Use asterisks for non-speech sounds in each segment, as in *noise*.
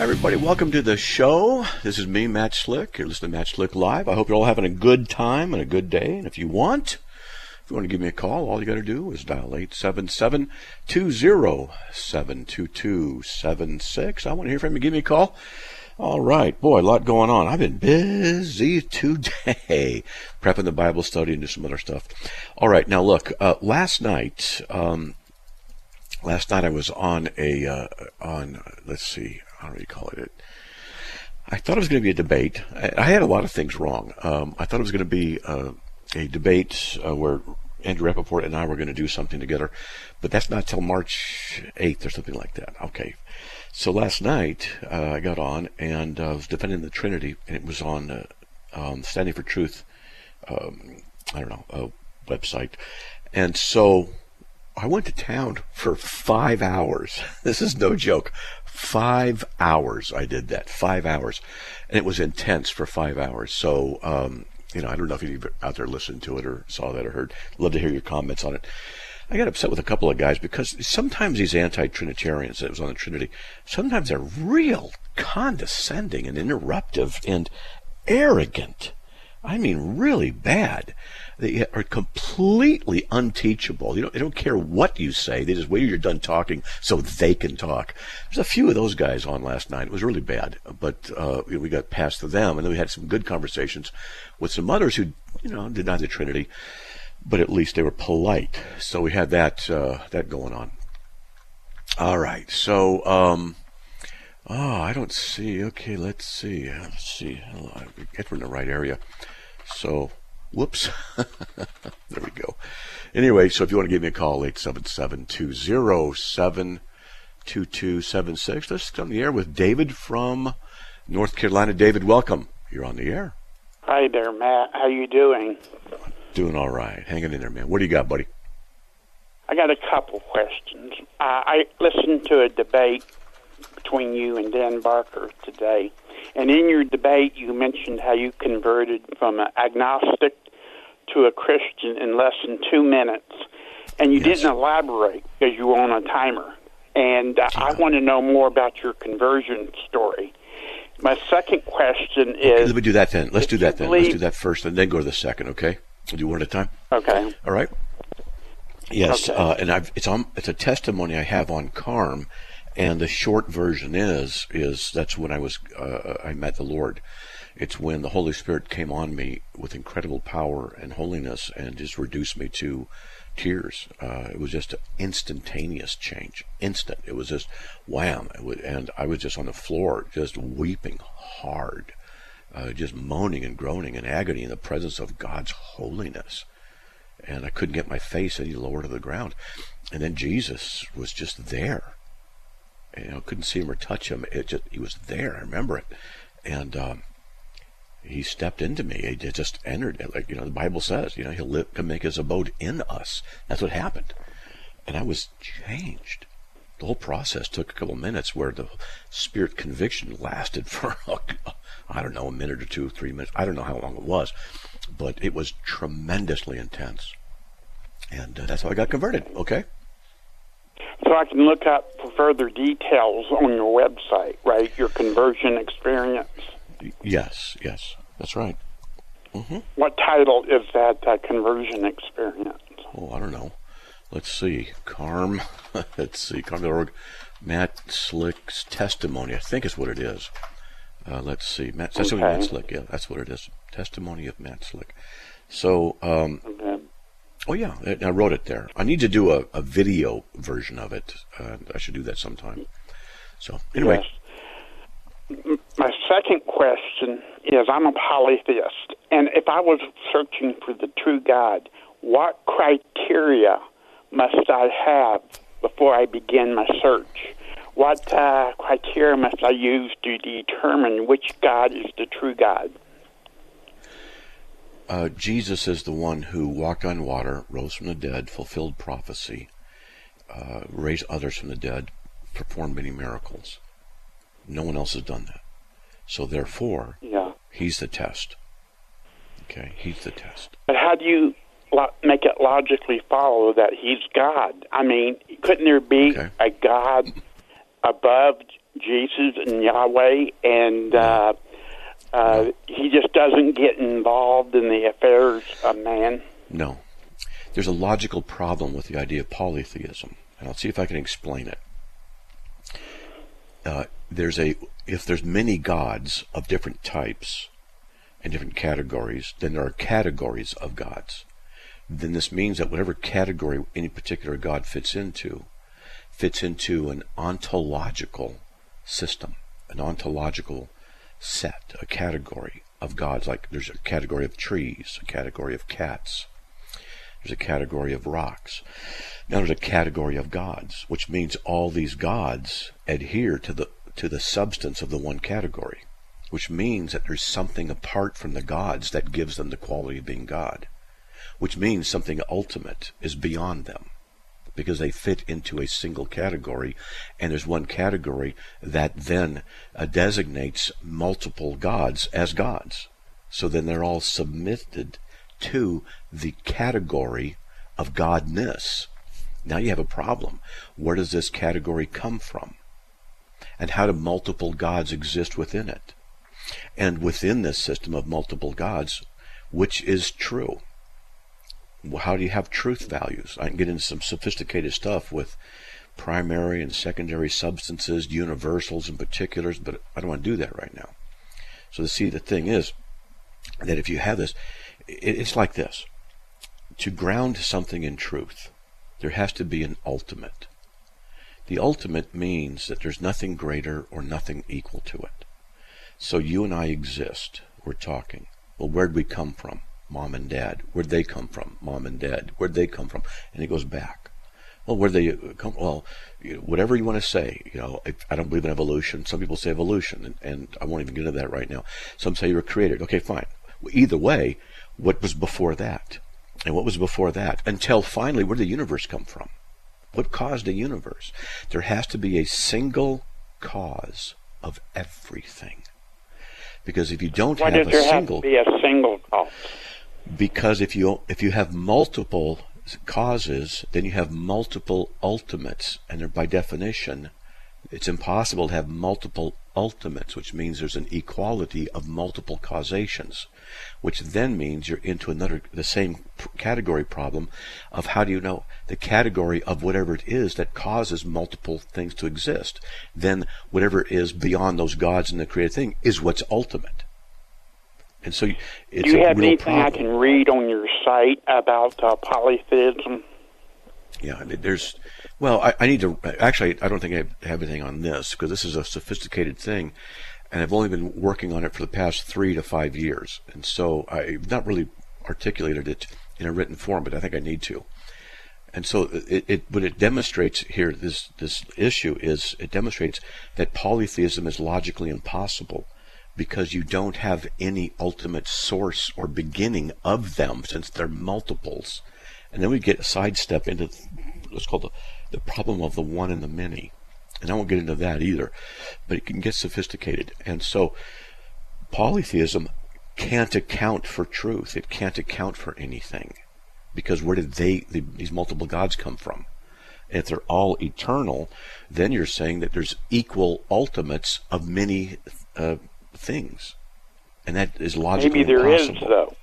Everybody, welcome to the show. This is me, Matt Slick. You're listening to Matt Slick Live. I hope you're all having a good time and a good day. And if you want, if you want to give me a call, all you got to do is dial 877-207-2276. I want to hear from you. Give me a call. All right. Boy, a lot going on. I've been busy today *laughs* prepping the Bible study and do some other stuff. All right. Now, look, uh, last night, um, last night I was on a, uh, on, let's see, how do you call it? it. I thought it was going to be a debate. I, I had a lot of things wrong. Um, I thought it was going to be uh, a debate uh, where Andrew Rappaport and I were going to do something together, but that's not till March 8th or something like that. Okay. So last night uh, I got on and uh, was defending the Trinity, and it was on uh, um, Standing for Truth. Um, I don't know a website, and so I went to town for five hours. *laughs* This is no joke. Five hours I did that. Five hours. And it was intense for five hours. So, um, you know, I don't know if you out there listened to it or saw that or heard. Love to hear your comments on it. I got upset with a couple of guys because sometimes these anti-Trinitarians that was on the Trinity, sometimes they're real condescending and interruptive and arrogant. I mean, really bad. They are completely unteachable. You know, they don't care what you say. They just wait till you're done talking so they can talk. There's a few of those guys on last night. It was really bad, but uh, we got past them, and then we had some good conversations with some others who, you know, denied the Trinity, but at least they were polite. So we had that uh, that going on. All right, so. Um, Oh, I don't see. Okay, let's see. Let's see. Get we're in the right area. So, whoops. *laughs* there we go. Anyway, so if you want to give me a call, 877-207-2276. Let's come on the air with David from North Carolina. David, welcome. You're on the air. Hi there, Matt. How you doing? Doing all right. Hanging in there, man. What do you got, buddy? I got a couple questions. Uh, I listened to a debate between you and Dan Barker today. And in your debate, you mentioned how you converted from an agnostic to a Christian in less than two minutes. And you yes. didn't elaborate because you were on a timer. And uh, yeah. I want to know more about your conversion story. My second question is. Okay, let me do that then. Let's do that then. Let's do that first and then go to the second, okay? We'll do one at a time. Okay. All right. Yes, okay. uh, and I've, it's on. It's a testimony I have on Carm and the short version is is that's when I was uh, I met the Lord. It's when the Holy Spirit came on me with incredible power and holiness and just reduced me to tears. Uh, it was just an instantaneous change, instant. It was just wham, was, and I was just on the floor, just weeping hard, uh, just moaning and groaning in agony in the presence of God's holiness. And I couldn't get my face any lower to the ground. And then Jesus was just there you know, couldn't see him or touch him. It just he was there. I remember it, and um, he stepped into me. He just entered. it. Like you know, the Bible says, you know, he'll live, can make his abode in us. That's what happened, and I was changed. The whole process took a couple minutes, where the spirit conviction lasted *laughs* for I don't know a minute or two, three minutes. I don't know how long it was, but it was tremendously intense, and uh, that's how I got converted. Okay so I can look up for further details on your website, right? Your conversion experience. Yes, yes, that's right. Mm-hmm. What title is that uh, conversion experience? Oh, I don't know. Let's see. Carm. *laughs* Let's see. Carm.org. Matt Slick's testimony. I think is what it is. Uh, let's see. Matt, testimony okay. Matt Slick. Yeah, that's what it is. Testimony of Matt Slick. So, um, okay. Oh yeah, I wrote it there. I need to do a, a video version of it. Uh, I should do that sometime. So anyway. Yes. My second question is I'm a polytheist, and if I was searching for the true God, what criteria must I have before I begin my search? What uh, criteria must I use to determine which God is the true God? Uh, Jesus is the one who walked on water, rose from the dead, fulfilled prophecy, uh, raised others from the dead, performed many miracles. No one else has done that. So therefore, Yeah. he's the test. Okay, he's the test. But how do you lo- make it logically follow that he's God? I mean, couldn't there be Okay. a God above Jesus and Yahweh, and uh, uh, he just doesn't get involved in the affairs of man? No. There's a logical problem with the idea of polytheism, and I'll see if I can explain it. Uh, there's a if there's many gods of different types and different categories, then there are categories of gods. Then this means that whatever category any particular god fits into, fits into an ontological system, an ontological set, a category of gods. Like there's a category of trees, a category of cats, there's a category of rocks. Now there's a category of gods, which means all these gods adhere to the to the substance of the one category, which means that there's something apart from the gods that gives them the quality of being God, which means something ultimate is beyond them because they fit into a single category, and there's one category that then uh, designates multiple gods as gods. So then they're all submitted to the category of godness. Now you have a problem. Where does this category come from? And how do multiple gods exist within it? And within this system of multiple gods, which is true? How do you have truth values? I can get into some sophisticated stuff with primary and secondary substances, universals and particulars, but I don't want to do that right now. So, see, the thing is that if you have this, it's like this. To ground something in truth, there has to be an ultimate. The ultimate means that there's nothing greater or nothing equal to it. So you and I exist. We're talking. Well, where'd we come from? Mom and dad. Where'd they come from? Mom and dad. Where'd they come from? And it goes back. Well, where'd they uh, come? Well, you know, whatever you want to say. You know, if, I don't believe in evolution. Some people say evolution, and, and I won't even get into that right now. Some say you were created. Okay, fine. Either way, what was before that? And what was before that? Until finally, where did the universe come from? What caused the universe? There has to be a single cause of everything. Because if you don't Why have does a there single have to be a single cause? Because if you if you have multiple causes, then you have multiple ultimates, and by definition, it's impossible to have multiple ultimates, which means there's an equality of multiple causations, which then means you're into another the same category problem of how do you know the category of whatever it is that causes multiple things to exist. Then whatever is beyond those gods and the created thing is what's ultimate. And so it's Do you have anything I can read on your site about uh, polytheism? Yeah, I mean, there's. Well, I, I need to. Actually, I don't think I have anything on this because this is a sophisticated thing, and I've only been working on it for the past three to five years, and so I've not really articulated it in a written form, but I think I need to. And so it, it what it demonstrates here, this this issue is it demonstrates that polytheism is logically impossible because you don't have any ultimate source or beginning of them since they're multiples. And then we get a sidestep into what's called the, the problem of the one and the many. And I won't get into that either, but it can get sophisticated. And so polytheism can't account for truth. It can't account for anything. Because where did they, the, these multiple gods come from? If they're all eternal, then you're saying that there's equal ultimates of many uh, things. And that is logically Maybe there is, impossible. though.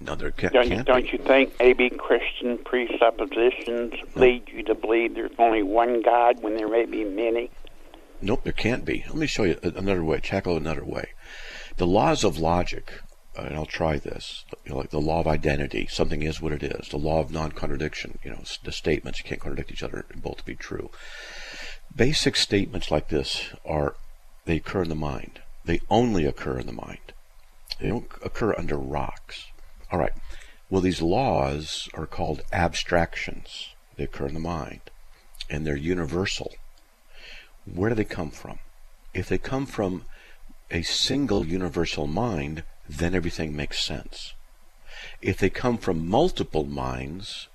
No, there can't, Don't, can't don't you think maybe Christian presuppositions lead you to believe there's only one God when there may be many? Nope, there can't be. Let me show you another way. Tackle another way. The laws of logic, uh, and I'll try this. You know, like the law of identity, something is what it is. The law of non-contradiction, you know, the statements you can't contradict each other and both be true. Basic statements like this are they occur in the mind. They only occur in the mind. They don't occur under rocks. All right. Well, these laws are called abstractions. They occur in the mind, and they're universal where do they come from? If they come from a single universal mind, then everything makes sense. If they come from multiple minds,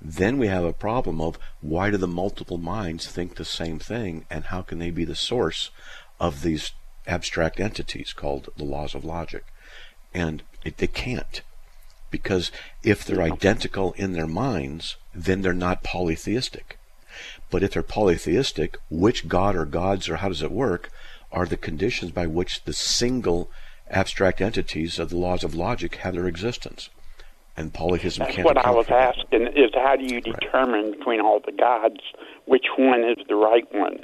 then we have a problem of why do the multiple minds think the same thing and how can they be the source of these abstract entities called the laws of logic? And it, they can't. Because if they're identical in their minds, then they're not polytheistic. But if they're polytheistic, which god or gods or how does it work are the conditions by which the single abstract entities of the laws of logic have their existence. And polytheism That's can't what I was asking is how do you determine between all the gods which one is the right one?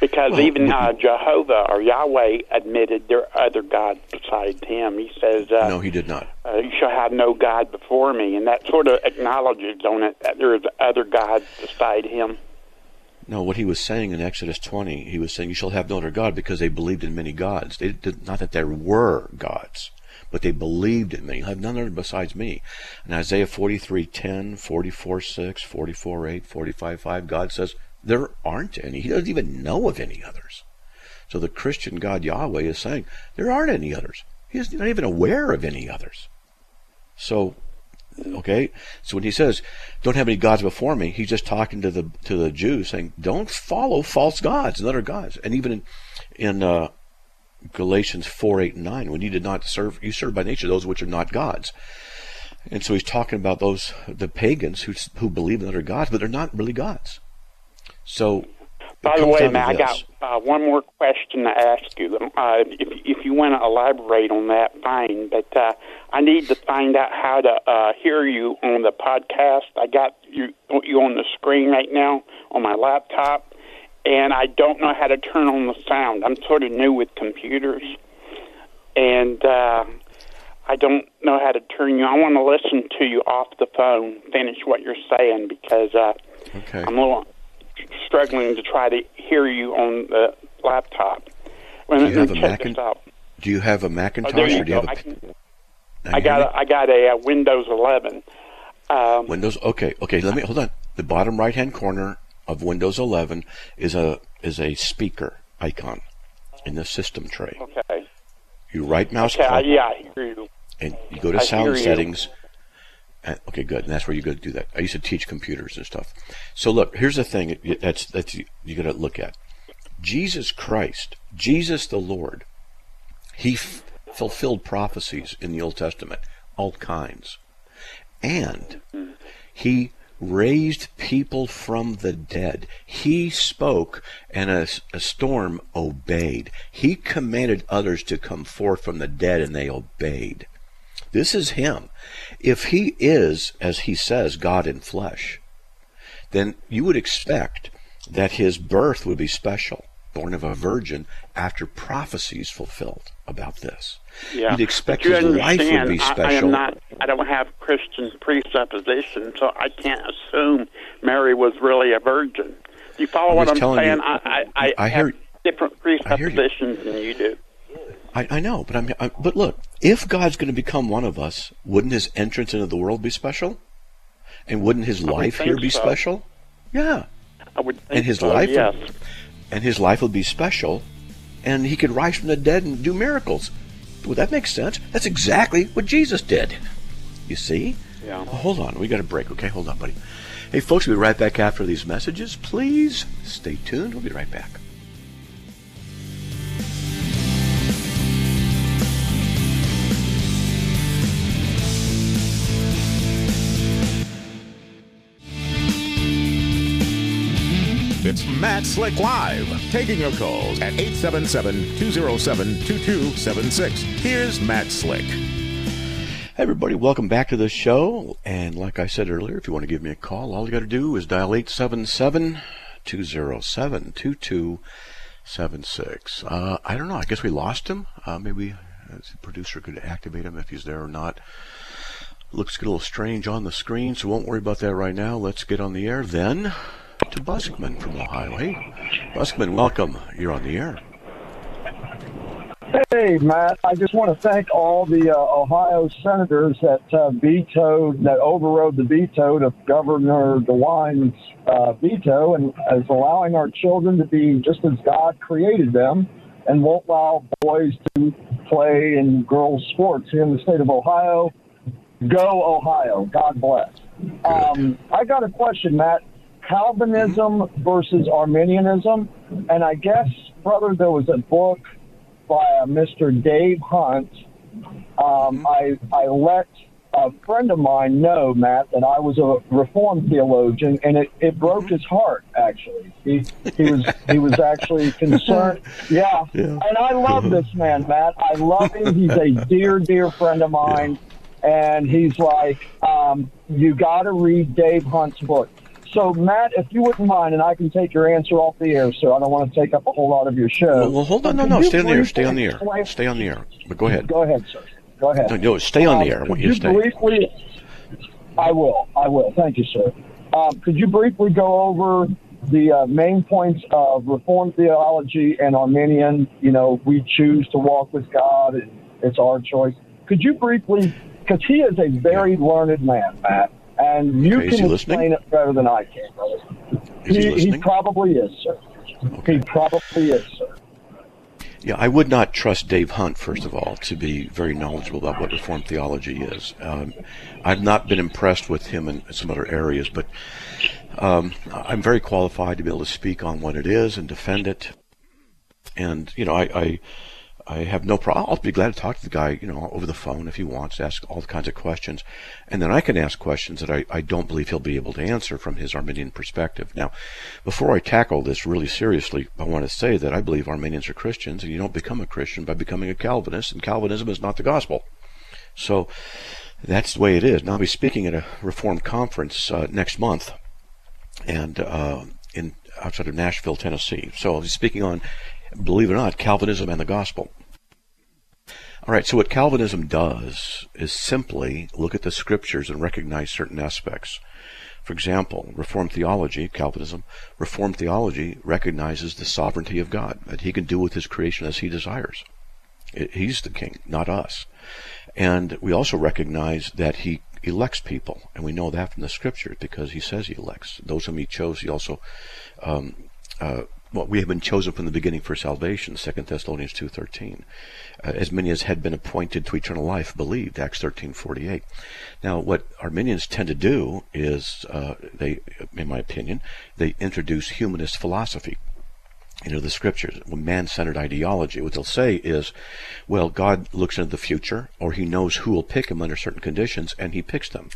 Because Well, even uh, Jehovah or Yahweh admitted there are other gods besides him. He says, uh, No, he did not. uh, "You shall have no god before me," and that sort of acknowledges on it that there is other gods beside him. No, what he was saying in Exodus 20, he was saying, You shall have no other God because they believed in many gods. They did, not that there were gods, but they believed in me. You have none other besides me. In Isaiah 43 10, 44 6, 44 8, 45 5, God says, There aren't any. He doesn't even know of any others. So the Christian God Yahweh is saying, There aren't any others. He's not even aware of any others. So Okay, so when he says, "Don't have any gods before me," he's just talking to the to the Jews, saying, "Don't follow false gods and other gods." And even in in uh, Galatians four, eight, and nine, when you did not serve, you serve by nature those which are not gods. And so he's talking about those the pagans who who believe in other gods, but they're not really gods. So. By the way, Matt, I got uh, one more question to ask you. Uh, if, if you want to elaborate on that, fine. But uh, I need to find out how to uh, hear you on the podcast. I got you you on the screen right now on my laptop, and I don't know how to turn on the sound. I'm sort of new with computers, and uh, I don't know how to turn you. I want to listen to you off the phone. Finish what you're saying because uh, Okay. I'm a little struggling to try to hear you on the laptop. Do you have a check Macin- Do you have a Oh, Macintosh there you or do you go. have I, a? can, I got a, I got a, uh Windows 11. Um. Windows. Okay. Okay. Let me hold on. The bottom right hand corner of Windows 11 is a is a speaker icon in the system tray. okay. You right mouse Okay. Click yeah, I hear you. and you go to I sound settings. And, okay, good. And that's where you go to do that. I used to teach computers and stuff. So look, here's the thing that's you, you got to look at. Jesus Christ, Jesus the Lord, he f- fulfilled prophecies in the Old Testament, all kinds, and he raised people from the dead. He spoke, and a, a storm obeyed. He commanded others to come forth from the dead, and they obeyed. This is him. If he is, as he says, God in flesh, then you would expect that his birth would be special, born of a virgin, after prophecies fulfilled about this. Yeah. You'd expect you his life would be I- I, special. am not. I don't have Christian presuppositions, so I can't assume Mary was really a virgin. You follow I'm what I'm saying? you- I, I, I, I have hear- different I hear you. presuppositions than you do. I, I know, but I'm, I, but look, if God's going to become one of us, wouldn't his entrance into the world be special? And wouldn't his would life think here be so. special? Yeah. I would And his so, life would- yes. And his life would be special, and he could rise from the dead and do miracles. Well, that makes sense. That's exactly what Jesus did. You see? Yeah. Well, hold on. We got a break, okay? Hold on, buddy. Hey, folks, we'll be right back after these messages. Please stay tuned. We'll be right back. It's Matt Slick Live, taking your calls at 877-207-2276. Here's Matt Slick. Hey everybody, welcome back to the show. And like I said earlier, if you want to give me a call, all you got to do is dial 877-207-2276. Uh, I don't know. I guess we lost him. Uh, maybe uh, the producer could activate him if he's there or not. Looks a little strange on the screen, so won't worry about that right now. Let's get on the air then to Buskman from Ohio. Buskman, welcome. You're on the air. Hey, Matt. I just want to thank all the uh, Ohio senators that uh, vetoed, that overrode the veto of Governor DeWine's uh, veto and is allowing our children to be just as God created them and won't allow boys to play in girls' sports here in the state of Ohio. Go Ohio. God bless. Um, I got a question, Matt. Calvinism versus Arminianism, and I guess, brother, there was a book by uh, Mr. Dave Hunt. Um, I I let a friend of mine know, Matt, that I was a Reformed theologian, and it, it broke his heart. Actually, he he was he was actually *laughs* concerned. Yeah, Yeah. and I love this man, Matt. I love him. He's a *laughs* dear, dear friend of mine, and he's like, um, you got to read Dave Hunt's book. So, Matt, if you wouldn't mind, and I can take your answer off the air, so I don't want to take up a whole lot of your show. Well, well, hold on. No, no. Stay on the air. Stay on the air. Stay on the air. But go ahead. Go ahead, sir. Go ahead. No, no, stay on the air. I Um, want you to stay. briefly? I will. I will. Thank you, sir. Um, could you briefly go over the uh, main points of Reformed theology and Arminian? You know, we choose to walk with God; and it's our choice. Could you briefly? Because he is a very learned man, Matt, and you Okay, he can explain it better than I can, brother. Is he listening? probably is, sir. He probably is, sir. Yeah, I would not trust Dave Hunt, first of all, to be very knowledgeable about what Reformed theology is. Um, I've not been impressed with him in some other areas, but um, I'm very qualified to be able to speak on what it is and defend it. And, you know, I, I, I have no problem. I'll be glad to talk to the guy, you know, over the phone if he wants to ask all kinds of questions. And then I can ask questions that I, I don't believe he'll be able to answer from his Arminian perspective. Now, before I tackle this really seriously, I want to say that I believe Arminians are Christians, and you don't become a Christian by becoming a Calvinist, and Calvinism is not the gospel. So that's the way it is. Now, I'll be speaking at a Reformed conference uh, next month, and uh, in outside of Nashville, Tennessee. So I'll be speaking on, believe it or not, Calvinism and the gospel. All right, so what Calvinism does is simply look at the scriptures and recognize certain aspects. For example, Reformed theology, Calvinism, Reformed theology recognizes the sovereignty of God, that He can do with His creation as He desires. He's the King, not us. And we also recognize that He elects people, and we know that from the Scriptures because He says He elects those whom He chose. He also um, uh, well, we have been chosen from the beginning for salvation, 2 Thessalonians 2.13. Uh, as many as had been appointed to eternal life believed, Acts 13.48. Now, what Arminians tend to do is, uh, they, in my opinion, they introduce humanist philosophy into the scriptures, man-centered ideology. What they'll say is, well, God looks into the future, or He knows who will pick Him under certain conditions, and He picks them.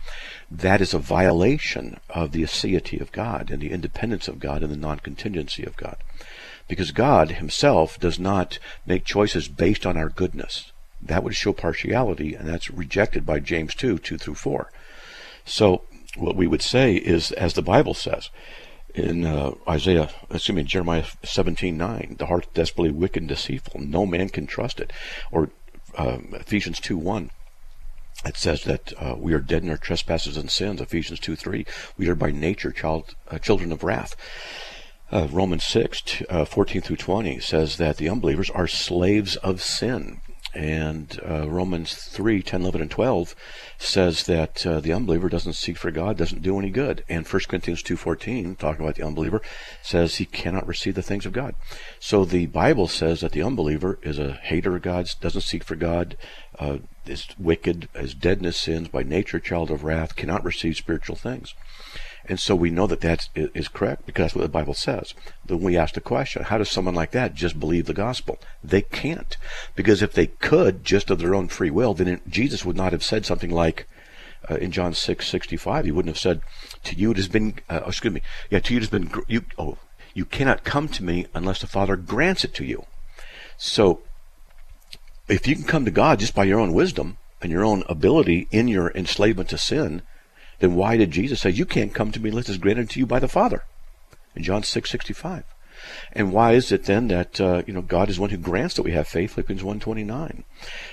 That is a violation of the aseity of God and the independence of God and the non-contingency of God, because God Himself does not make choices based on our goodness. That would show partiality, and that's rejected by James 2, 2 through 4. So what we would say is, as the Bible says, in uh, Isaiah, excuse me, Jeremiah 17:9, the heart's desperately wicked and deceitful; no man can trust it. Or um, Ephesians 2:1, it says that uh, we are dead in our trespasses and sins. Ephesians 2:3, we are by nature child, uh, children of wrath. Uh, Romans 6, t- uh, 14 through 20 says that the unbelievers are slaves of sin. And uh, Romans 3, 10, 11, and 12 says that uh, the unbeliever doesn't seek for God, doesn't do any good. And 1 Corinthians 2.14, talking about the unbeliever, says he cannot receive the things of God. So the Bible says that the unbeliever is a hater of God, doesn't seek for God, uh, is wicked, is dead in his sins, by nature child of wrath, cannot receive spiritual things. And so we know that that is correct because that's what the Bible says. Then we ask the question, how does someone like that just believe the gospel? They can't. Because if they could, just of their own free will, then Jesus would not have said something like, uh, in John 6, 65, he wouldn't have said, to you it has been, uh, excuse me, yeah, to you it has been, you, oh, you cannot come to me unless the Father grants it to you. So, if you can come to God just by your own wisdom and your own ability in your enslavement to sin, then why did Jesus say, You can't come to me unless it's granted to you by the Father? In John six sixty five. And why is it then that uh, you know God is one who grants that we have faith, Philippians 1.29?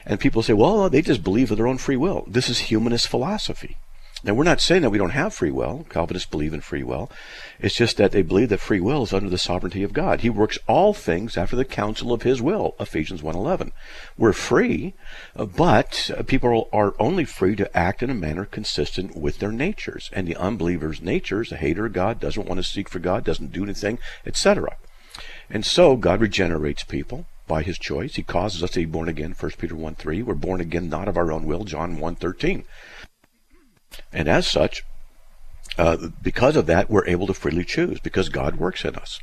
And people say, well, they just believe of their own free will. This is humanist philosophy. Now, we're not saying that we don't have free will. Calvinists believe in free will. It's just that they believe that free will is under the sovereignty of God. He works all things after the counsel of His will, Ephesians 1.11. We're free, uh, but uh, people are only free to act in a manner consistent with their natures. And the unbeliever's nature is a hater of God, doesn't want to seek for God, doesn't do anything, etc. And so God regenerates people by His choice. He causes us to be born again, 1 Peter 1.3. We're born again not of our own will, John 1.13. And as such, uh, because of that, we're able to freely choose because God works in us.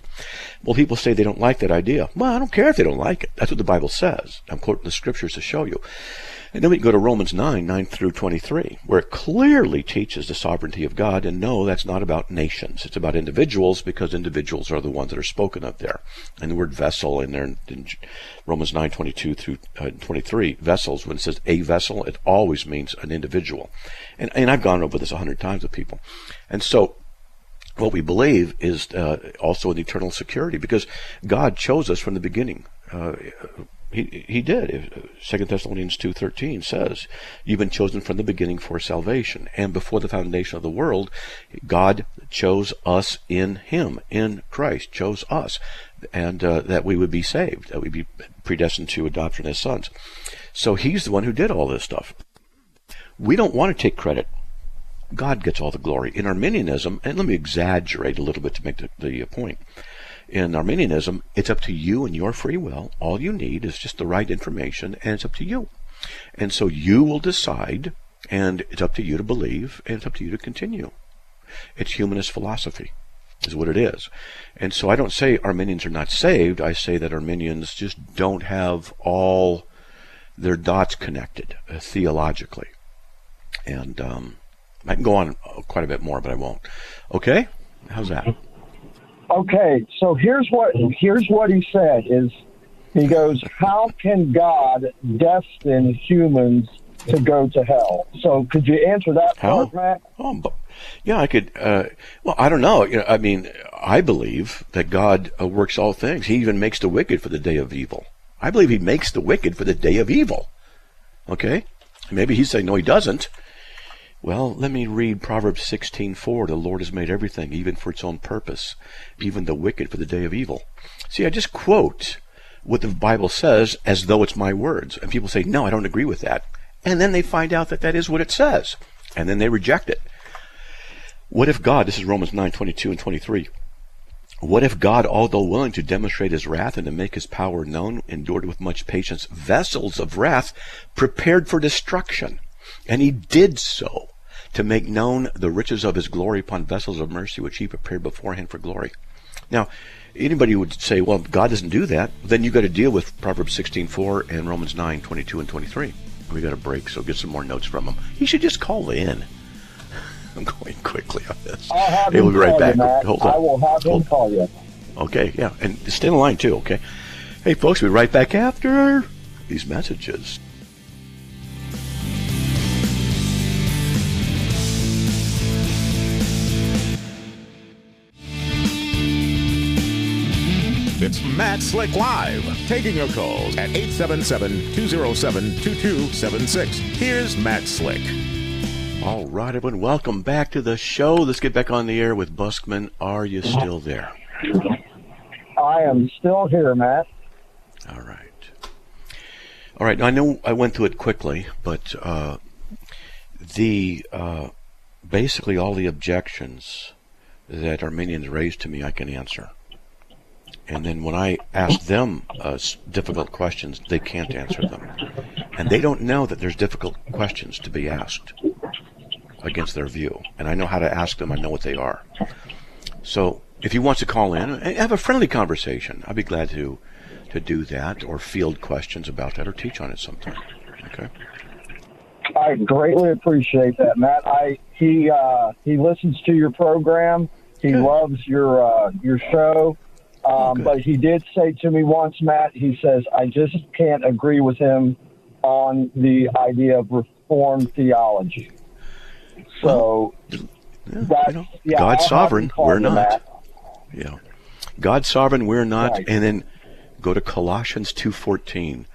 Well, people say they don't like that idea. Well, I don't care if they don't like it. That's what the Bible says. I'm quoting the scriptures to show you. And then we can go to Romans 9, 9 through 23, where it clearly teaches the sovereignty of God. And no, that's not about nations. It's about individuals because individuals are the ones that are spoken of there. And the word vessel in there in, Romans 9, 22 through uh, 23, vessels, when it says a vessel, it always means an individual. And, and I've gone over this a hundred times with people. And so what we believe is uh, also an eternal security because God chose us from the beginning. Uh, he, he did. Second Thessalonians two thirteen says, "You've been chosen from the beginning for salvation, and before the foundation of the world, God chose us in Him, in Christ, chose us, and uh, that we would be saved, that we'd be predestined to adoption as sons. So He's the one who did all this stuff. We don't want to take credit. God gets all the glory. In Arminianism, and let me exaggerate a little bit to make the, the point in Arminianism, it's up to you and your free will. All you need is just the right information, and it's up to you. And so you will decide, and it's up to you to believe, and it's up to you to continue. It's humanist philosophy, is what it is. And so I don't say Arminians are not saved. I say that Arminians just don't have all their dots connected uh, theologically. And um, I can go on quite a bit more, but I won't. Okay? How's that? Okay, so here's what here's what he said is he goes, How can God destine humans to go to hell? So could you answer that How? part, Matt? Oh, yeah, I could. Uh, well, I don't know. You know. I mean, I believe that God uh, works all things. He even makes the wicked for the day of evil. I believe He makes the wicked for the day of evil. Okay, maybe He's saying no, He doesn't. Well, let me read Proverbs 16:4. The Lord has made everything, even for its own purpose, even the wicked for the day of evil. See, I just quote what the Bible says as though it's my words, and people say, "No, I don't agree with that," and then they find out that that is what it says, and then they reject it. What if God? This is Romans 9:22 and 23. What if God, although willing to demonstrate his wrath and to make his power known, endured with much patience vessels of wrath prepared for destruction? And he did so to make known the riches of his glory upon vessels of mercy which he prepared beforehand for glory. Now, anybody would say, well, God doesn't do that. Then you've got to deal with Proverbs 16.4 and Romans 9, 22 and 23. We got a break, so get some more notes from him. He should just call in. *laughs* I'm going quickly on this. I'll have hey, we'll be right back. You. Hold on. I will have him Hold. call you. Okay, yeah, and stay in line too. Okay, hey folks, we'll be right back after these messages. It's Matt Slick Live, taking your calls at 877-207-2276. Here's Matt Slick. All right, everyone, welcome back to the show. Let's get back on the air with Buskman. Are you still there? I am still here, Matt. All right. All right. I know I went through it quickly, but uh, the uh, basically all the objections that Arminians raised to me, I can answer. And then when I ask them uh, difficult questions, they can't answer them, and they don't know that there's difficult questions to be asked against their view. And I know how to ask them. I know what they are. So if he wants to call in and have a friendly conversation, I'd be glad to to do that or field questions about that or teach on it sometime. Okay. I greatly appreciate that, Matt. I he uh, he listens to your program. He Good. loves your uh, your show. Um, good. but he did say to me once, Matt. He says I just can't agree with him on the idea of reformed theology. So Yeah, that's you know, yeah, God's sovereign. We're not. Yeah. God's sovereign, we're not. Right. And then go to Colossians 2:14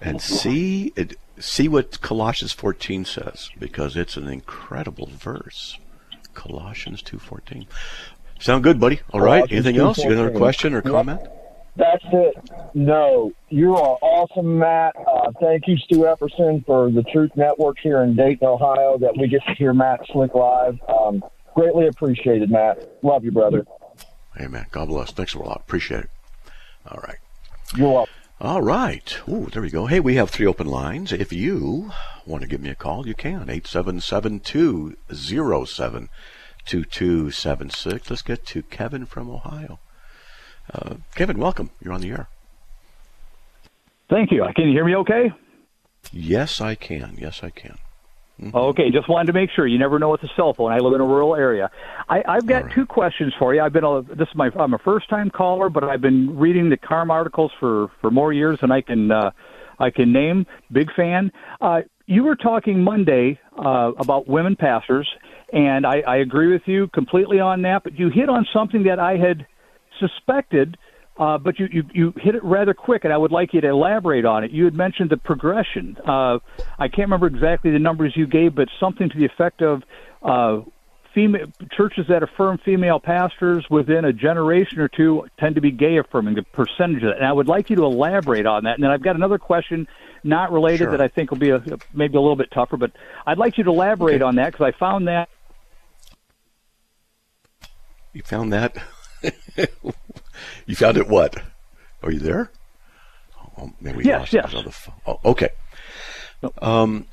and see it see what Colossians 14 says because it's an incredible verse. Colossians 2:14. Sound good, buddy? All right. Anything else? You got another question or comment? That's it. No, you are awesome, Matt. Uh, thank you, Stu Epperson, for the Truth Network here in Dayton, Ohio, that we get to hear Matt Slick live. Um, greatly appreciated, Matt. Love you, brother. Amen. God bless. Thanks a lot. Appreciate it. All right. You're welcome. All right. Ooh, there we go. Hey, we have three open lines. If you want to give me a call, you can. 877-207-2276. Let's get to Kevin from Ohio. Uh, Kevin, welcome. You're on the air. Thank you. Can you hear me okay? Yes, I can. Yes, I can. Mm-hmm. Okay, just wanted to make sure. You never know with a cell phone. I live in a rural area. I, I've got right. two questions for you. I've been a, this is my I'm a first time caller, but I've been reading the Carm articles for for more years than I can uh, I can name. Big fan. Uh, you were talking Monday uh, about women pastors, and I, I agree with you completely on that. But you hit on something that I had suspected uh, but you, you, you hit it rather quick, and I would like you to elaborate on it. You had mentioned the progression. Uh, I can't remember exactly the numbers you gave, but something to the effect of uh, female churches that affirm female pastors within a generation or two tend to be gay affirming. The percentage of that, and I would like you to elaborate on that. And then I've got another question, not related, sure. that I think will be a, maybe a little bit tougher, but I'd like you to elaborate okay. on that because I found that. You found that. *laughs* You found it what? Are you there? Oh, maybe yes, yes. Oh, okay. Um,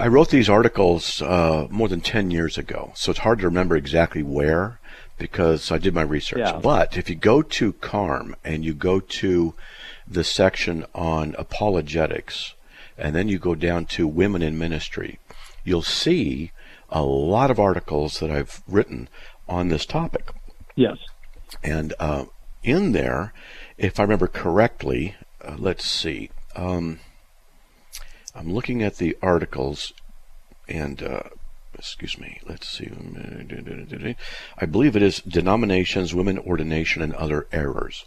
I wrote these articles uh, more than 10 years ago, so it's hard to remember exactly where because I did my research. Yeah. But if you go to CARM and you go to the section on apologetics, and then you go down to women in ministry, you'll see a lot of articles that I've written on this topic. Yes. And uh, in there, if I remember correctly, uh, let's see. Um, I'm looking at the articles, and uh, excuse me. Let's see. I believe it is denominations, women ordination, and other errors.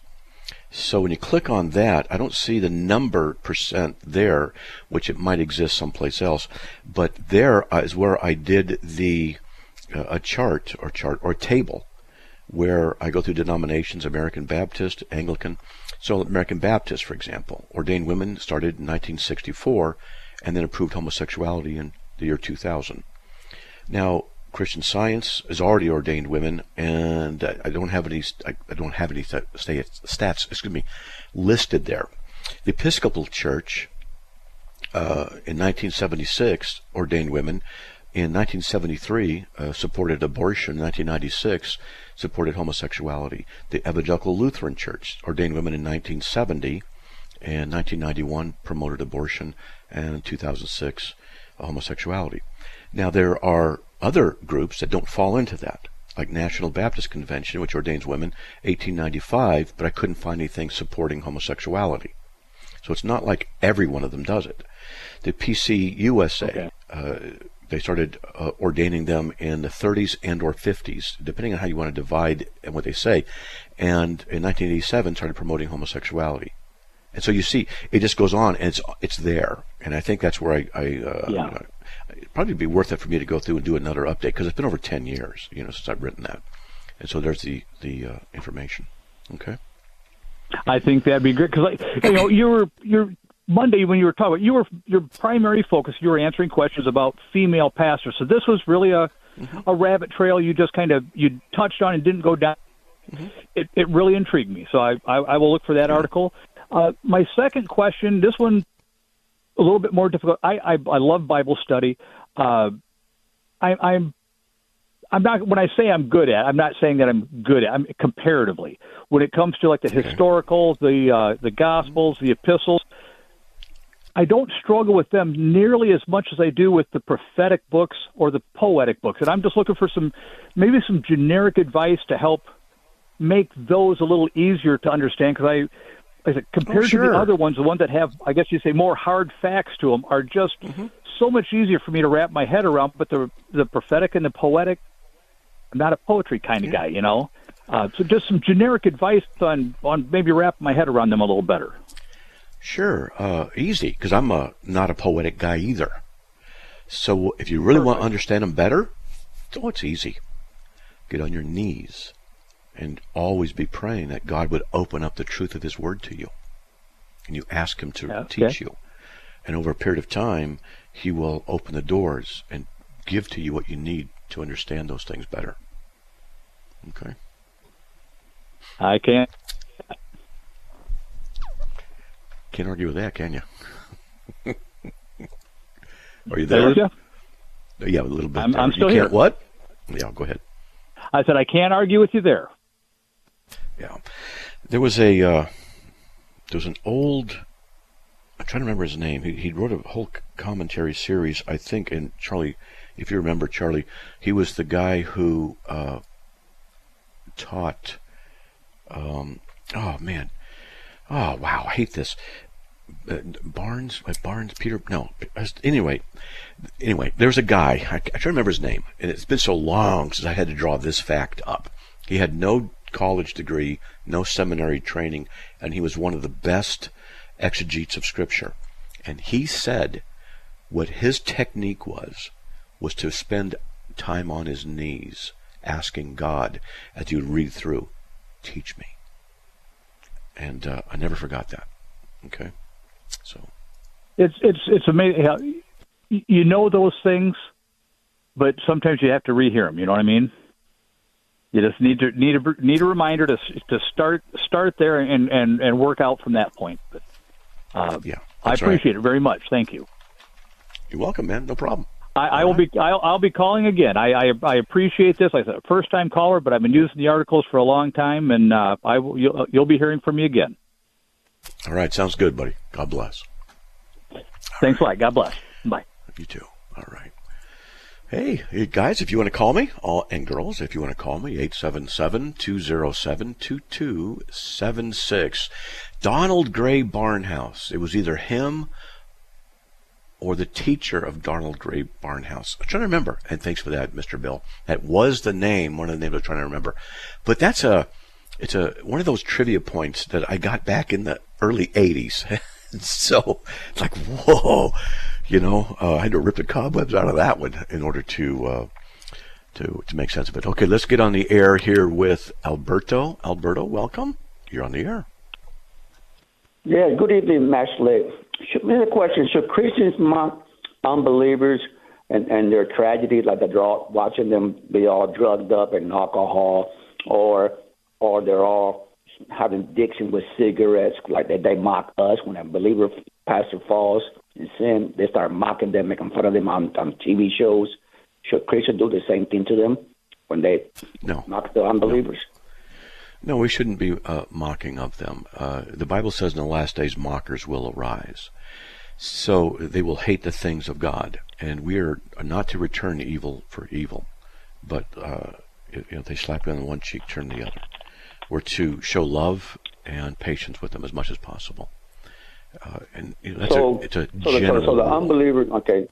So when you click on that, I don't see the number percent there, which it might exist someplace else. But there is where I did the uh, a chart or chart or table where I go through denominations American Baptist, Anglican. So, American Baptist, for example, ordained women started in 1964 and then approved homosexuality in the year 2000. Now, Christian Science has already ordained women, and I don't have any. I don't have any stats. Excuse me, listed there. The Episcopal Church uh, in 1976 ordained women. In 1973, uh, supported abortion. In 1996, supported homosexuality. The Evangelical Lutheran Church ordained women in 1970 and 1991 promoted abortion and 2006 homosexuality. Now there are other groups that don't fall into that, like National Baptist Convention, which ordains women, 1895, but I couldn't find anything supporting homosexuality. So it's not like every one of them does it. The PCUSA okay. uh, they started uh, ordaining them in the 30s and or 50s, depending on how you want to divide and what they say. And in 1987, started promoting homosexuality. And so you see, it just goes on, and it's it's there. And I think that's where I, I uh, yeah. You know, it'd probably be worth it for me to go through and do another update because it's been over 10 years, you know, since I've written that. And so there's the the uh, information. Okay. I think that'd be great because, you know, you're you're Monday when you were talking, you were your primary focus. You were answering questions about female pastors. So this was really a mm-hmm. a rabbit trail. You just kind of you touched on and didn't go down. Mm-hmm. It it really intrigued me. So I I, I will look for that article. Uh, my second question, this one a little bit more difficult. I I, I love Bible study. Uh, I, I'm I'm not when I say I'm good at, I'm not saying that I'm good at. I'm comparatively when it comes to like the okay. historical, the uh, the Gospels, the epistles. I don't struggle with them nearly as much as I do with the prophetic books or the poetic books. And I'm just looking for some, maybe some generic advice to help make those a little easier to understand. Because I, I said, compared oh, sure. to the other ones, the ones that have, I guess you say, more hard facts to them, are just mm-hmm. so much easier for me to wrap my head around. But the the prophetic and the poetic, I'm not a poetry kind of guy, you know. Uh, so just some generic advice on on maybe wrap my head around them a little better. Sure, uh, easy, because I'm a, not a poetic guy either. So if you really Perfect. want to understand them better, oh, it's easy. Get on your knees and always be praying that God would open up the truth of His Word to you. And you ask Him to okay. teach you. And over a period of time, He will open the doors and give to you what you need to understand those things better. Okay? I can't Can't argue with that, can you? *laughs* Are you there? Yeah. Yeah, a little bit. I'm- I'm still can't- here. What? Yeah, go ahead. I said I can't argue with you there. Yeah, there was a uh, there was an old. I'm trying to remember his name. He, he wrote a whole commentary series, I think. And Charlie, if you remember Charlie, he was the guy who uh, taught. Um, oh man, oh wow, I hate this. Uh, Barnes, uh, Barnes, Peter. No, anyway, anyway, there's a guy. I, I can't remember his name, and it's been so long since I had to draw this fact up. He had no college degree, no seminary training, and he was one of the best exegetes of Scripture. And he said what his technique was was to spend time on his knees asking God as you read through, teach me. And uh, I never forgot that. Okay, so It's it's it's amazing. How, you know those things, but sometimes you have to rehear them. You know what I mean? You just need to need a need a reminder to s- to start start there and and and work out from that point. But uh, yeah, I that's right. appreciate it very much. Thank you. You're welcome, man. No problem. I, I will be. I'll, I'll be calling again. I, I I appreciate this. I said, first time caller, but I've been using the articles for a long time, and uh, I will. You'll, you'll be hearing from me again. All right, sounds good, buddy. God bless. Thanks a lot. God bless. Bye. You too. All right. Hey, hey, guys, if you want to call me, all, and girls, if you want to call me, 877-207-2276. Donald Grey Barnhouse. It was either him or the teacher of Donald Grey Barnhouse. I'm trying to remember, and thanks for that, Mr. Bill. That was the name, one of the names I'm trying to remember. But that's a, it's a one of those trivia points that I got back in the early '80s. *laughs* so it's like, whoa, you know, uh, I had to rip the cobwebs out of that one in order to uh, to to make sense of it. Okay, let's get on the air here with Alberto. Alberto, welcome. You're on the air. Yeah, good evening. Should, me a question. Should Christians mock unbelievers and, and their tragedy, like they're watching them be all drugged up in alcohol, or or they're all having addiction with cigarettes, like they, they mock us when a believer pastor falls in sin, they start mocking them, making fun of them on, on TV shows. Should Christians do the same thing to them when they No. mock the unbelievers? No, we shouldn't be uh, mocking of them. Uh, the Bible says in the last days mockers will arise. So they will hate the things of God. And we are not to return evil for evil. But uh, you know, they slap you on one cheek, turn the other. We're to show love and patience with them as much as possible. Uh, and you know, that's so, a, it's a so, the, general so the rule. unbeliever, okay,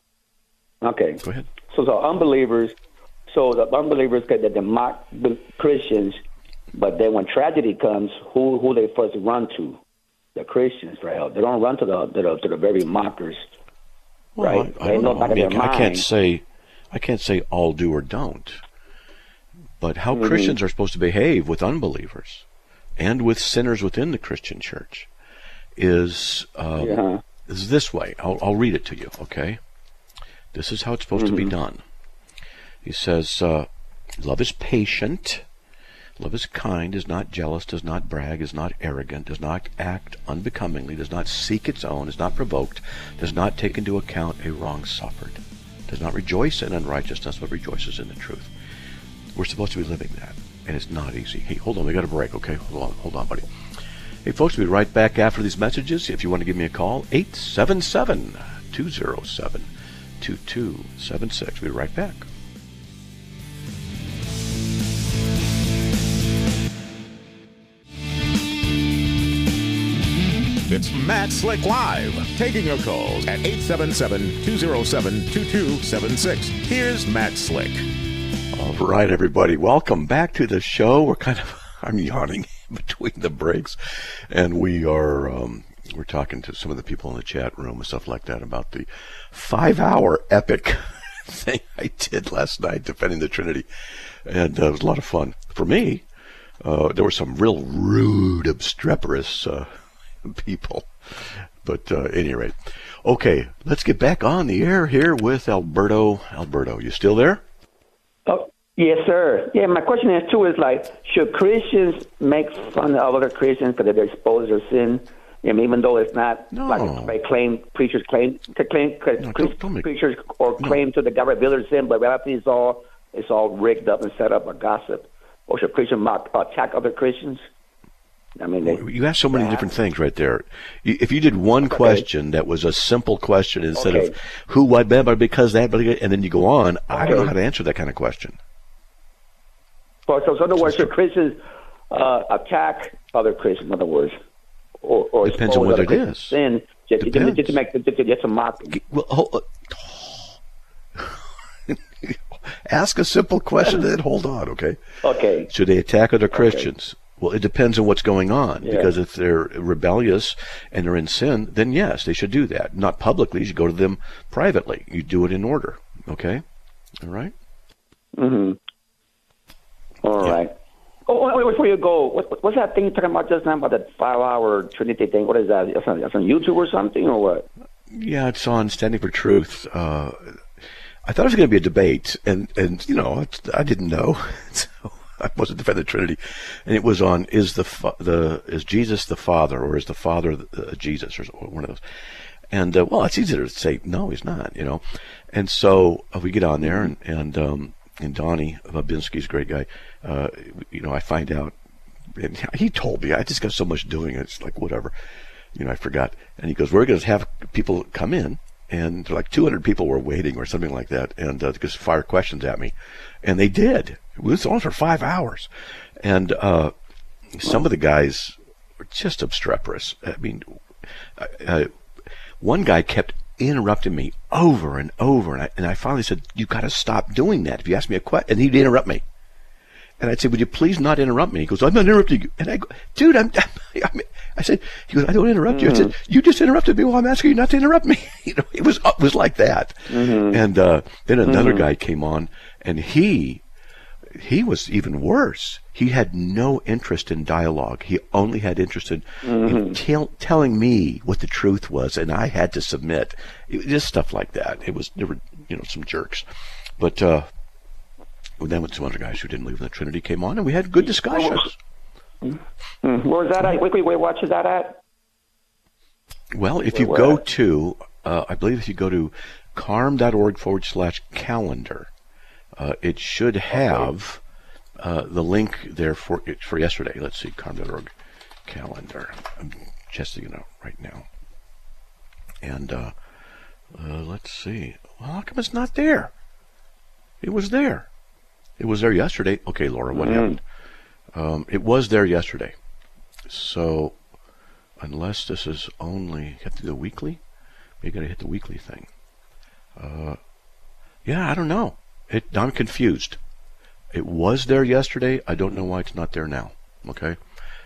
okay. Go ahead. So the unbelievers, so the unbelievers get that they mock the Christians, but then when tragedy comes, who who they first run to? The Christians, right? They don't run to the to the, to the very mockers, Well, right? I, I, don't know know. I, mean, I can't say, I can't say all do or don't. But how Mm-hmm. Christians are supposed to behave with unbelievers and with sinners within the Christian church is um, Yeah. is this way. I'll, I'll read it to you. Okay, this is how it's supposed Mm-hmm. to be done. He says, uh, "Love is patient." Love is kind, is not jealous, does not brag, is not arrogant, does not act unbecomingly, does not seek its own, is not provoked, does not take into account a wrong suffered, does not rejoice in unrighteousness, but rejoices in the truth. We're supposed to be living that, and it's not easy. Hey, hold on, we got a break, okay? Hold on, hold on, buddy. Hey, folks, we'll be right back after these messages. If you want to give me a call, 877 207 2276. We'll be right back. It's Matt Slick Live, taking your calls at 877-207-2276. Here's Matt Slick. All right, everybody, welcome back to the show. We're kind of *laughs* I'm yawning *laughs* between the breaks, and we are um, we're talking to some of the people in the chat room and stuff like that about the five-hour epic *laughs* thing I did last night defending the Trinity, and uh, it was a lot of fun for me. Uh, there were some real rude, obstreperous uh, people, but uh, any rate, okay, let's get back on the air here with Alberto. Alberto, you still there? Oh, yes, sir. Yeah, my question is too is like, should Christians make fun of other Christians because they're exposed to sin And even though it's not No. like they claim preachers claim to claim No, don't- don't preachers or claim to the government village sin, but reality is all it's all rigged up and set up by gossip. Or should Christians mock, attack other Christians? I mean, they, You asked so many different things right there. If you did one question that was a simple question instead Okay. of who, what, blah, blah, because that, blah, and then you go on, I don't know how to answer that kind of question. So in should Christians uh, attack other Christians? In other words, or, or Depends on what it Christians' is. Sin just, Depends. just to make just, just to mock. Well, hold, *laughs* ask a simple question, then hold on, okay? Okay. Should they attack other Christians? Well, it depends on what's going on. Yeah. Because if they're rebellious and they're in sin, then yes, they should do that. Not publicly. You should go to them privately. You do it in order. Okay? All right? Mm-hmm. All right. Oh, wait, wait, before you go, what, what's that thing you're talking about just now about that five-hour Trinity thing? What is that? That's on, that's on YouTube or something, or what? Yeah, it's on Standing for Truth. Uh, I thought it was going to be a debate, and, and you know, it's- I didn't know. *laughs* So I wasn't defending the Trinity. And it was on is the fa- the is Jesus the Father or is the Father uh, Jesus or one of those. And uh, well, it's easier to say no, he's not, you know. And so uh, we get on there, and and um, and Donnie Babinski's a great guy. Uh, you know, I find out, and he told me I just got so much doing it. It's like whatever, you know. I forgot. And he goes, "We're going to have people come in." And like 200 people were waiting or something like that, and uh, just fire questions at me, and they did. It was on for five hours, and uh, some of the guys were just obstreperous. I mean, uh, one guy kept interrupting me over and over, and I, and I finally said, You've got to stop doing that." If you ask me a question, and he'd interrupt me, and I'd say, "Would you please not interrupt me?" He goes, "I'm not interrupting you," and I go, "Dude, I'm." *laughs* I, mean, I said, "He goes, I don't interrupt you." I said, mm-hmm. "You just interrupted me. Well, I'm asking you not to interrupt me." *laughs* you know, it was it was like that. Mm-hmm. And uh, then another mm-hmm. guy came on, and he he was even worse. He had no interest in dialogue. He only had interest in, in tell, telling me what the truth was, and I had to submit. It was just stuff like that. It was there were you know some jerks, but uh, well, then when some other guys who didn't believe in the Trinity came on, and we had good discussions. Mm. Where was that at? Wait, wait, wait, watch is that at? Well, if you go to, uh, I believe if you go to carm.org forward slash calendar, uh, it should have uh, the link there for for yesterday. Let's see, carm.org calendar. I'm testing it out right now. And uh, uh, let's see. Well, how come it's not there? It was there. It was there yesterday. Okay, Laura, what happened? Um, it was there yesterday. So unless this is only you have to do the weekly, you got to hit the weekly thing. Uh, yeah, I don't know. It, I'm confused. It was there yesterday. I don't know why it's not there now. Okay,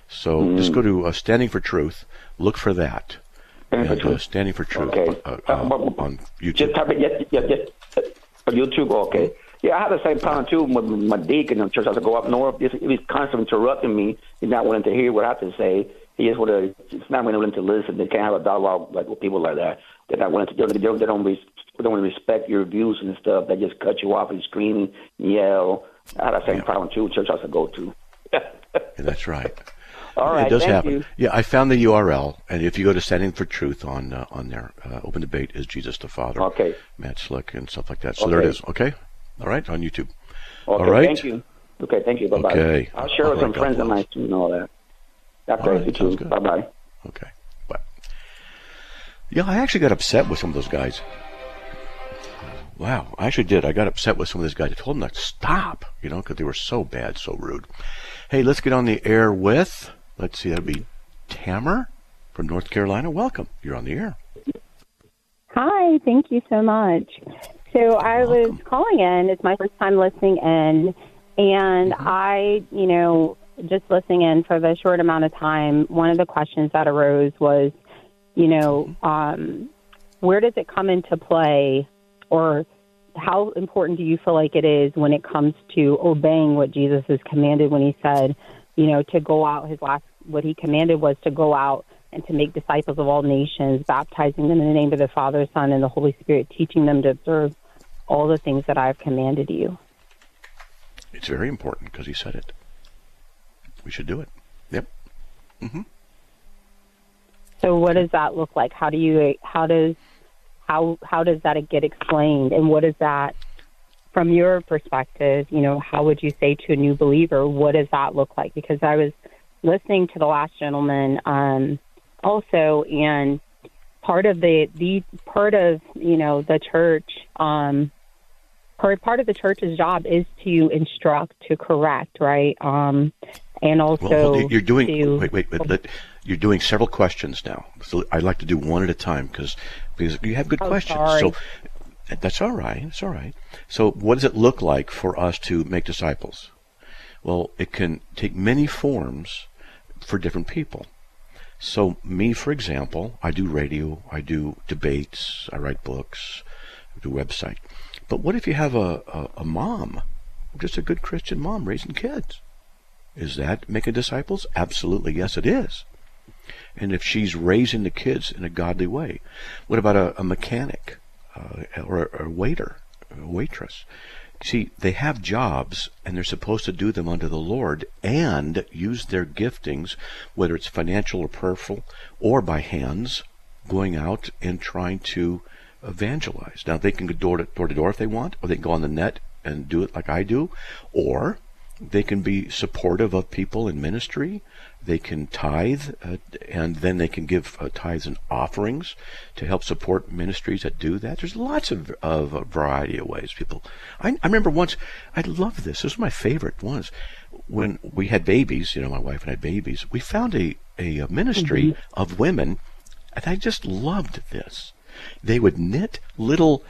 so just go to uh, Standing for Truth. Look for that. Standing for And, uh, Truth. Standing for Truth Okay. uh, Uh, uh, on YouTube. Just type it, yes, yes, yes. YouTube, okay. Yeah, I had the same problem too with my deacon in church. I had to go up north. He was constantly interrupting me. He's not willing to hear what I have to say. He just want to. He's not willing to listen. They can't have a dialogue like with people like that. They're not willing to. They don't. They don't, they don't, res, they don't respect your views and stuff. They just cut you off and scream, and yell. I had the same problem too. Church I used to go to. *laughs* Yeah, that's right. All right, it does thank happen. you. Yeah, I found the URL, and if you go to Standing for Truth on uh, on there, uh, Open Debate is Jesus the Father. Okay. Matt Slick and stuff like that. So there it is. Okay. All right on YouTube. Okay, All right. thank you. Okay, thank you. Bye bye. Okay. I'll share with some friends of mine too and all that. God bless right, you sounds too. Bye bye. Okay. But yeah, I actually got upset with some of those guys. Wow, I actually did. I got upset with some of those guys. I told them to stop, you know, because they were so bad, so rude. Hey, let's get on the air with. Let's see, that would be Tamar from North Carolina. Welcome. You're on the air. Hi, thank you so much. So I was calling in. It's my first time listening in, and mm-hmm. I, you know, just listening in for the short amount of time. One of the questions that arose was, you know, um, where does it come into play, or how important do you feel like it is when it comes to obeying what Jesus has commanded when he said, you know, to go out? His last, what he commanded was to go out and to make disciples of all nations, baptizing them in the name of the Father, Son, and the Holy Spirit, teaching them to observe all the things that I have commanded you. It's very important because he said it. We should do it. Yep. hmm So what does that look like? How do you how does how how does that get explained and what is that from your perspective, you know, how would you say to a new believer, what does that look like? Because I was listening to the last gentleman um, also, and part of the the part of you know the church, um, part part of the church's job is to instruct, to correct, right? Um, and also well, you're doing to, wait wait wait. Let, you're doing several questions now, so I'd like to do one at a time because because you have good Oh, questions. sorry. So that's all right. It's all right. So, what does it look like for us to make disciples? Well, it can take many forms for different people. So, me, for example, I do radio, I do debates, I write books, I do website. But what if you have a, a, a mom, just a good Christian mom raising kids? Is that making disciples? Absolutely, yes, it is. And if she's raising the kids in a godly way, what about a, a mechanic uh, or a, a waiter, a waitress? See, they have jobs and they're supposed to do them unto the Lord and use their giftings, whether it's financial or prayerful or by hands, going out and trying to evangelize. Now, they can go door to door, to door if they want, or they can go on the net and do it like I do, or they can be supportive of people in ministry. They can tithe, uh, and then they can give uh, tithes and offerings to help support ministries that do that. There's lots of, of a variety of ways people. I, I remember once, I love this. This was my favorite ones. When we had babies, you know, my wife and I had babies, we found a, a ministry of women, and I just loved this. They would knit little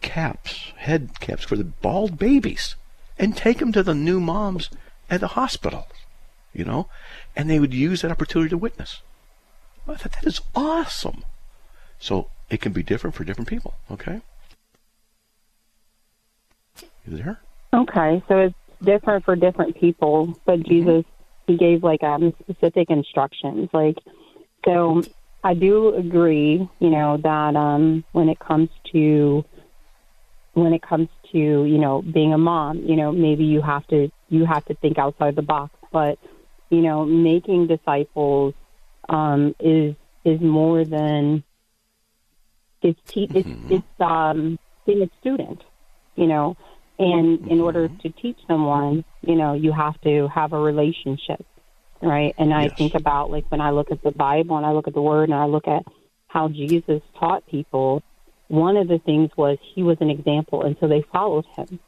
caps, head caps for the bald babies and take them to the new moms at the hospital, you know, and they would use that opportunity to witness. I thought that is awesome. So it can be different for different people. Okay, you there? Okay, so it's different for different people, but Jesus he gave like um specific instructions. Like so I do agree, you know, that um when it comes to when it comes to, you know, being a mom, you know, maybe you have to you have to think outside the box, but you know, making disciples um is is more than it's te- it's it's um being a student, you know, and in order to teach someone, you know, you have to have a relationship, right? And I Yes. think about like when I look at the Bible and I look at the Word and I look at how Jesus taught people. One of the things was he was an example, and so they followed him.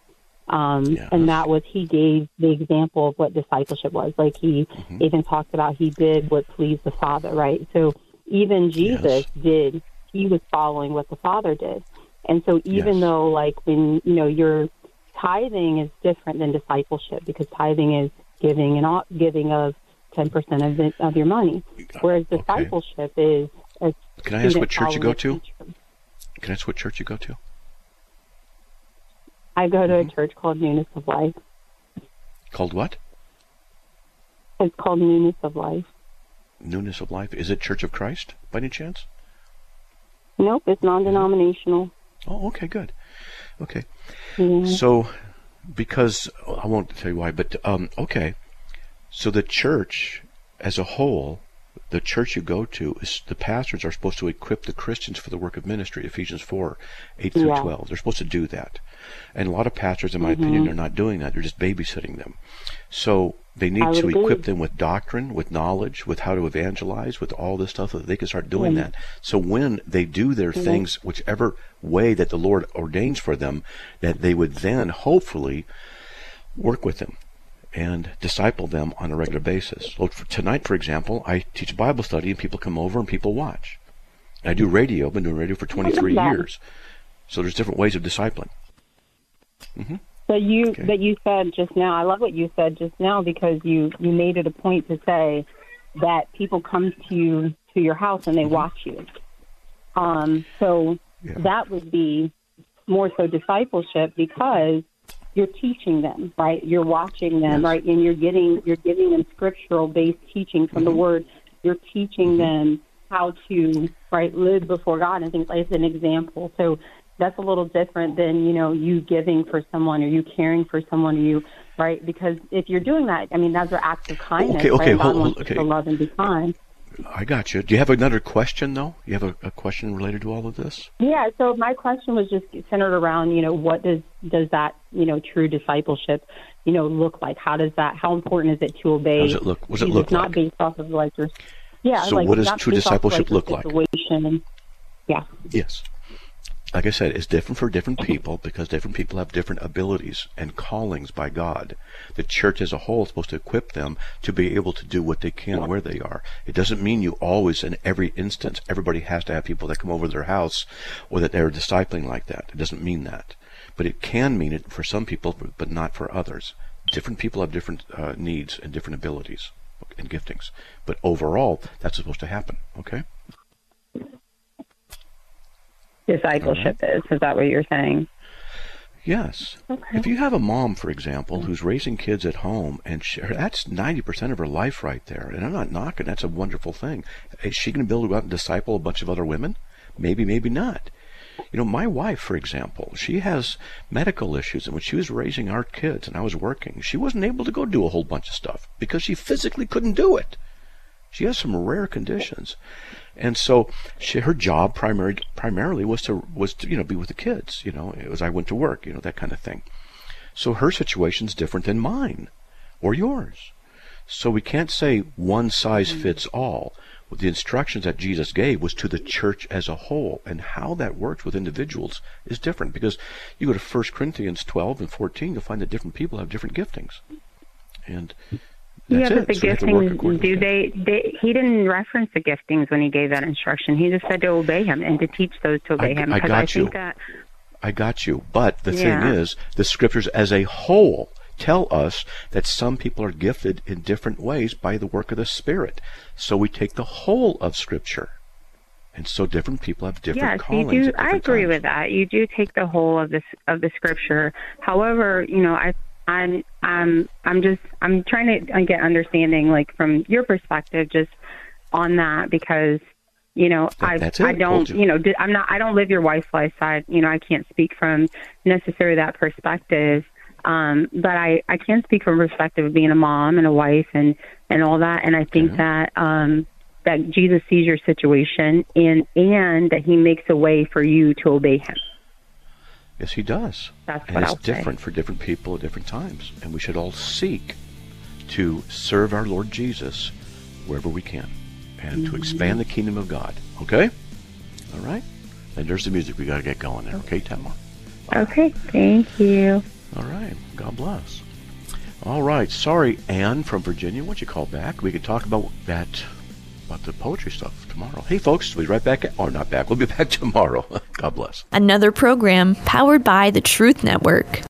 Um, Yes. And that was he gave the example of what discipleship was. Like he Mm-hmm. even talked about he did what pleased the Father, right? So even Jesus did. He was following what the Father did. And so even Yes. though like when you know your tithing is different than discipleship because tithing is giving and all, giving of ten percent of it, of your money, whereas Okay. discipleship is. A Can I ask what church you go to? teacher. Can I ask what church you go to? I go to Mm-hmm. a church called Newness of Life. Called what? It's called Newness of Life. Newness of Life. Is it Church of Christ by any chance? Nope, it's non-denominational. Oh, okay, good. Okay. Yeah. So, because I won't tell you why, but um, okay. So the church as a whole, the church you go to, is the pastors are supposed to equip the Christians for the work of ministry. Ephesians four, eight through Yeah. twelve. They're supposed to do that, and a lot of pastors, in my mm-hmm. opinion, are not doing that. They're just babysitting them. So they need to agree. equip them with doctrine, with knowledge, with how to evangelize, with all this stuff so that they can start doing that. So when they do their mm-hmm. things, whichever way that the Lord ordains for them, that they would then hopefully work with them and disciple them on a regular basis. So for tonight, for example, I teach Bible study and people come over and people watch. And I do radio. I've been doing radio for 23 years. So there's different ways of discipling. So you Okay. that you said just now, I love what you said just now because you you made it a point to say that people come to you to your house and they watch you. Um, so Yeah. that would be more so discipleship because you're teaching them, right? You're watching them, Yes. right? And you're getting you're giving them scriptural based teaching from the mm-hmm. word. You're teaching mm-hmm. them how to right live before God and things like as an example. So that's a little different than you know you giving for someone or you caring for someone or you right because if you're doing that, I mean those are acts of kindness. Okay, okay, right? Hold- hold- okay. to love and be kind. I got you. Do you have another question though? You have a, a question related to all of this? Yeah. So my question was just centered around, you know, what does does that, you know, true discipleship, you know, look like? How does that? How important is it to obey? How does it look? What does it look not like? based off of like your, yeah. So like, what does not true based off of, discipleship look like? Yeah. Yes. Like I said, it's different for different people because different people have different abilities and callings by God. The church as a whole is supposed to equip them to be able to do what they can where they are. It doesn't mean you always, in every instance, everybody has to have people that come over to their house or that they're discipling like that. It doesn't mean that. But it can mean it for some people, but not for others. Different people have different uh, needs and different abilities and giftings. But overall, that's supposed to happen. Okay? Discipleship mm-hmm. is. Is that what you're saying? Yes. If you have a mom, for example, who's raising kids at home, and she, that's 90% of her life right there, and I'm not knocking, that's a wonderful thing. Is she going to be able to go out and disciple a bunch of other women? Maybe, maybe not. You know, my wife, for example, she has medical issues, and when she was raising our kids and I was working, she wasn't able to go do a whole bunch of stuff because she physically couldn't do it. She has some rare conditions. And so she, her job primary, primarily was to was to you know be with the kids. You know, as I went to work, you know that kind of thing. So her situation's different than mine or yours. So we can't say one size mm-hmm. fits all. The instructions that Jesus gave was to the church as a whole, and how that works with individuals is different. Because you go to 1 Corinthians 12 and 14, you'll find that different people have different giftings. And that's yeah, it. but the So we have to work according giftings, do they, they? He didn't reference the giftings when he gave that instruction. He just said to obey him and to teach those to obey I- him. I got I you. that I got you. But the Yeah. thing is, the scriptures as a whole tell us that some people are gifted in different ways by the work of the Spirit. So we take the whole of Scripture. And so different people have different yes, you callings. do. I agree times. with that. You do take the whole of this of the scripture. However, you know, I I'm I'm I'm just I'm trying to get understanding, like from your perspective, just on that because you know That- I. I don't you. you know I'm not I don't live your wife's lifestyle. You know, I can't speak from necessarily that perspective. Um, but I, I can speak from perspective of being a mom and a wife and, and all that. And I think that, um, that Jesus sees your situation and, and that he makes a way for you to obey him. Yes, he does. That's and what it's I'll say. different for different people at different times. And we should all seek to serve our Lord Jesus wherever we can and to expand the kingdom of God. Okay? All right? And there's the music we got to get going there. Okay, Tamar? Okay. Thank you. All right. God bless. All right. Sorry, Anne from Virginia. Why don't you call back? We could talk about that, about the poetry stuff tomorrow. Hey, folks, we'll be right back. Or not back. We'll be *laughs* back tomorrow. God bless. Another program powered by the Truth Network.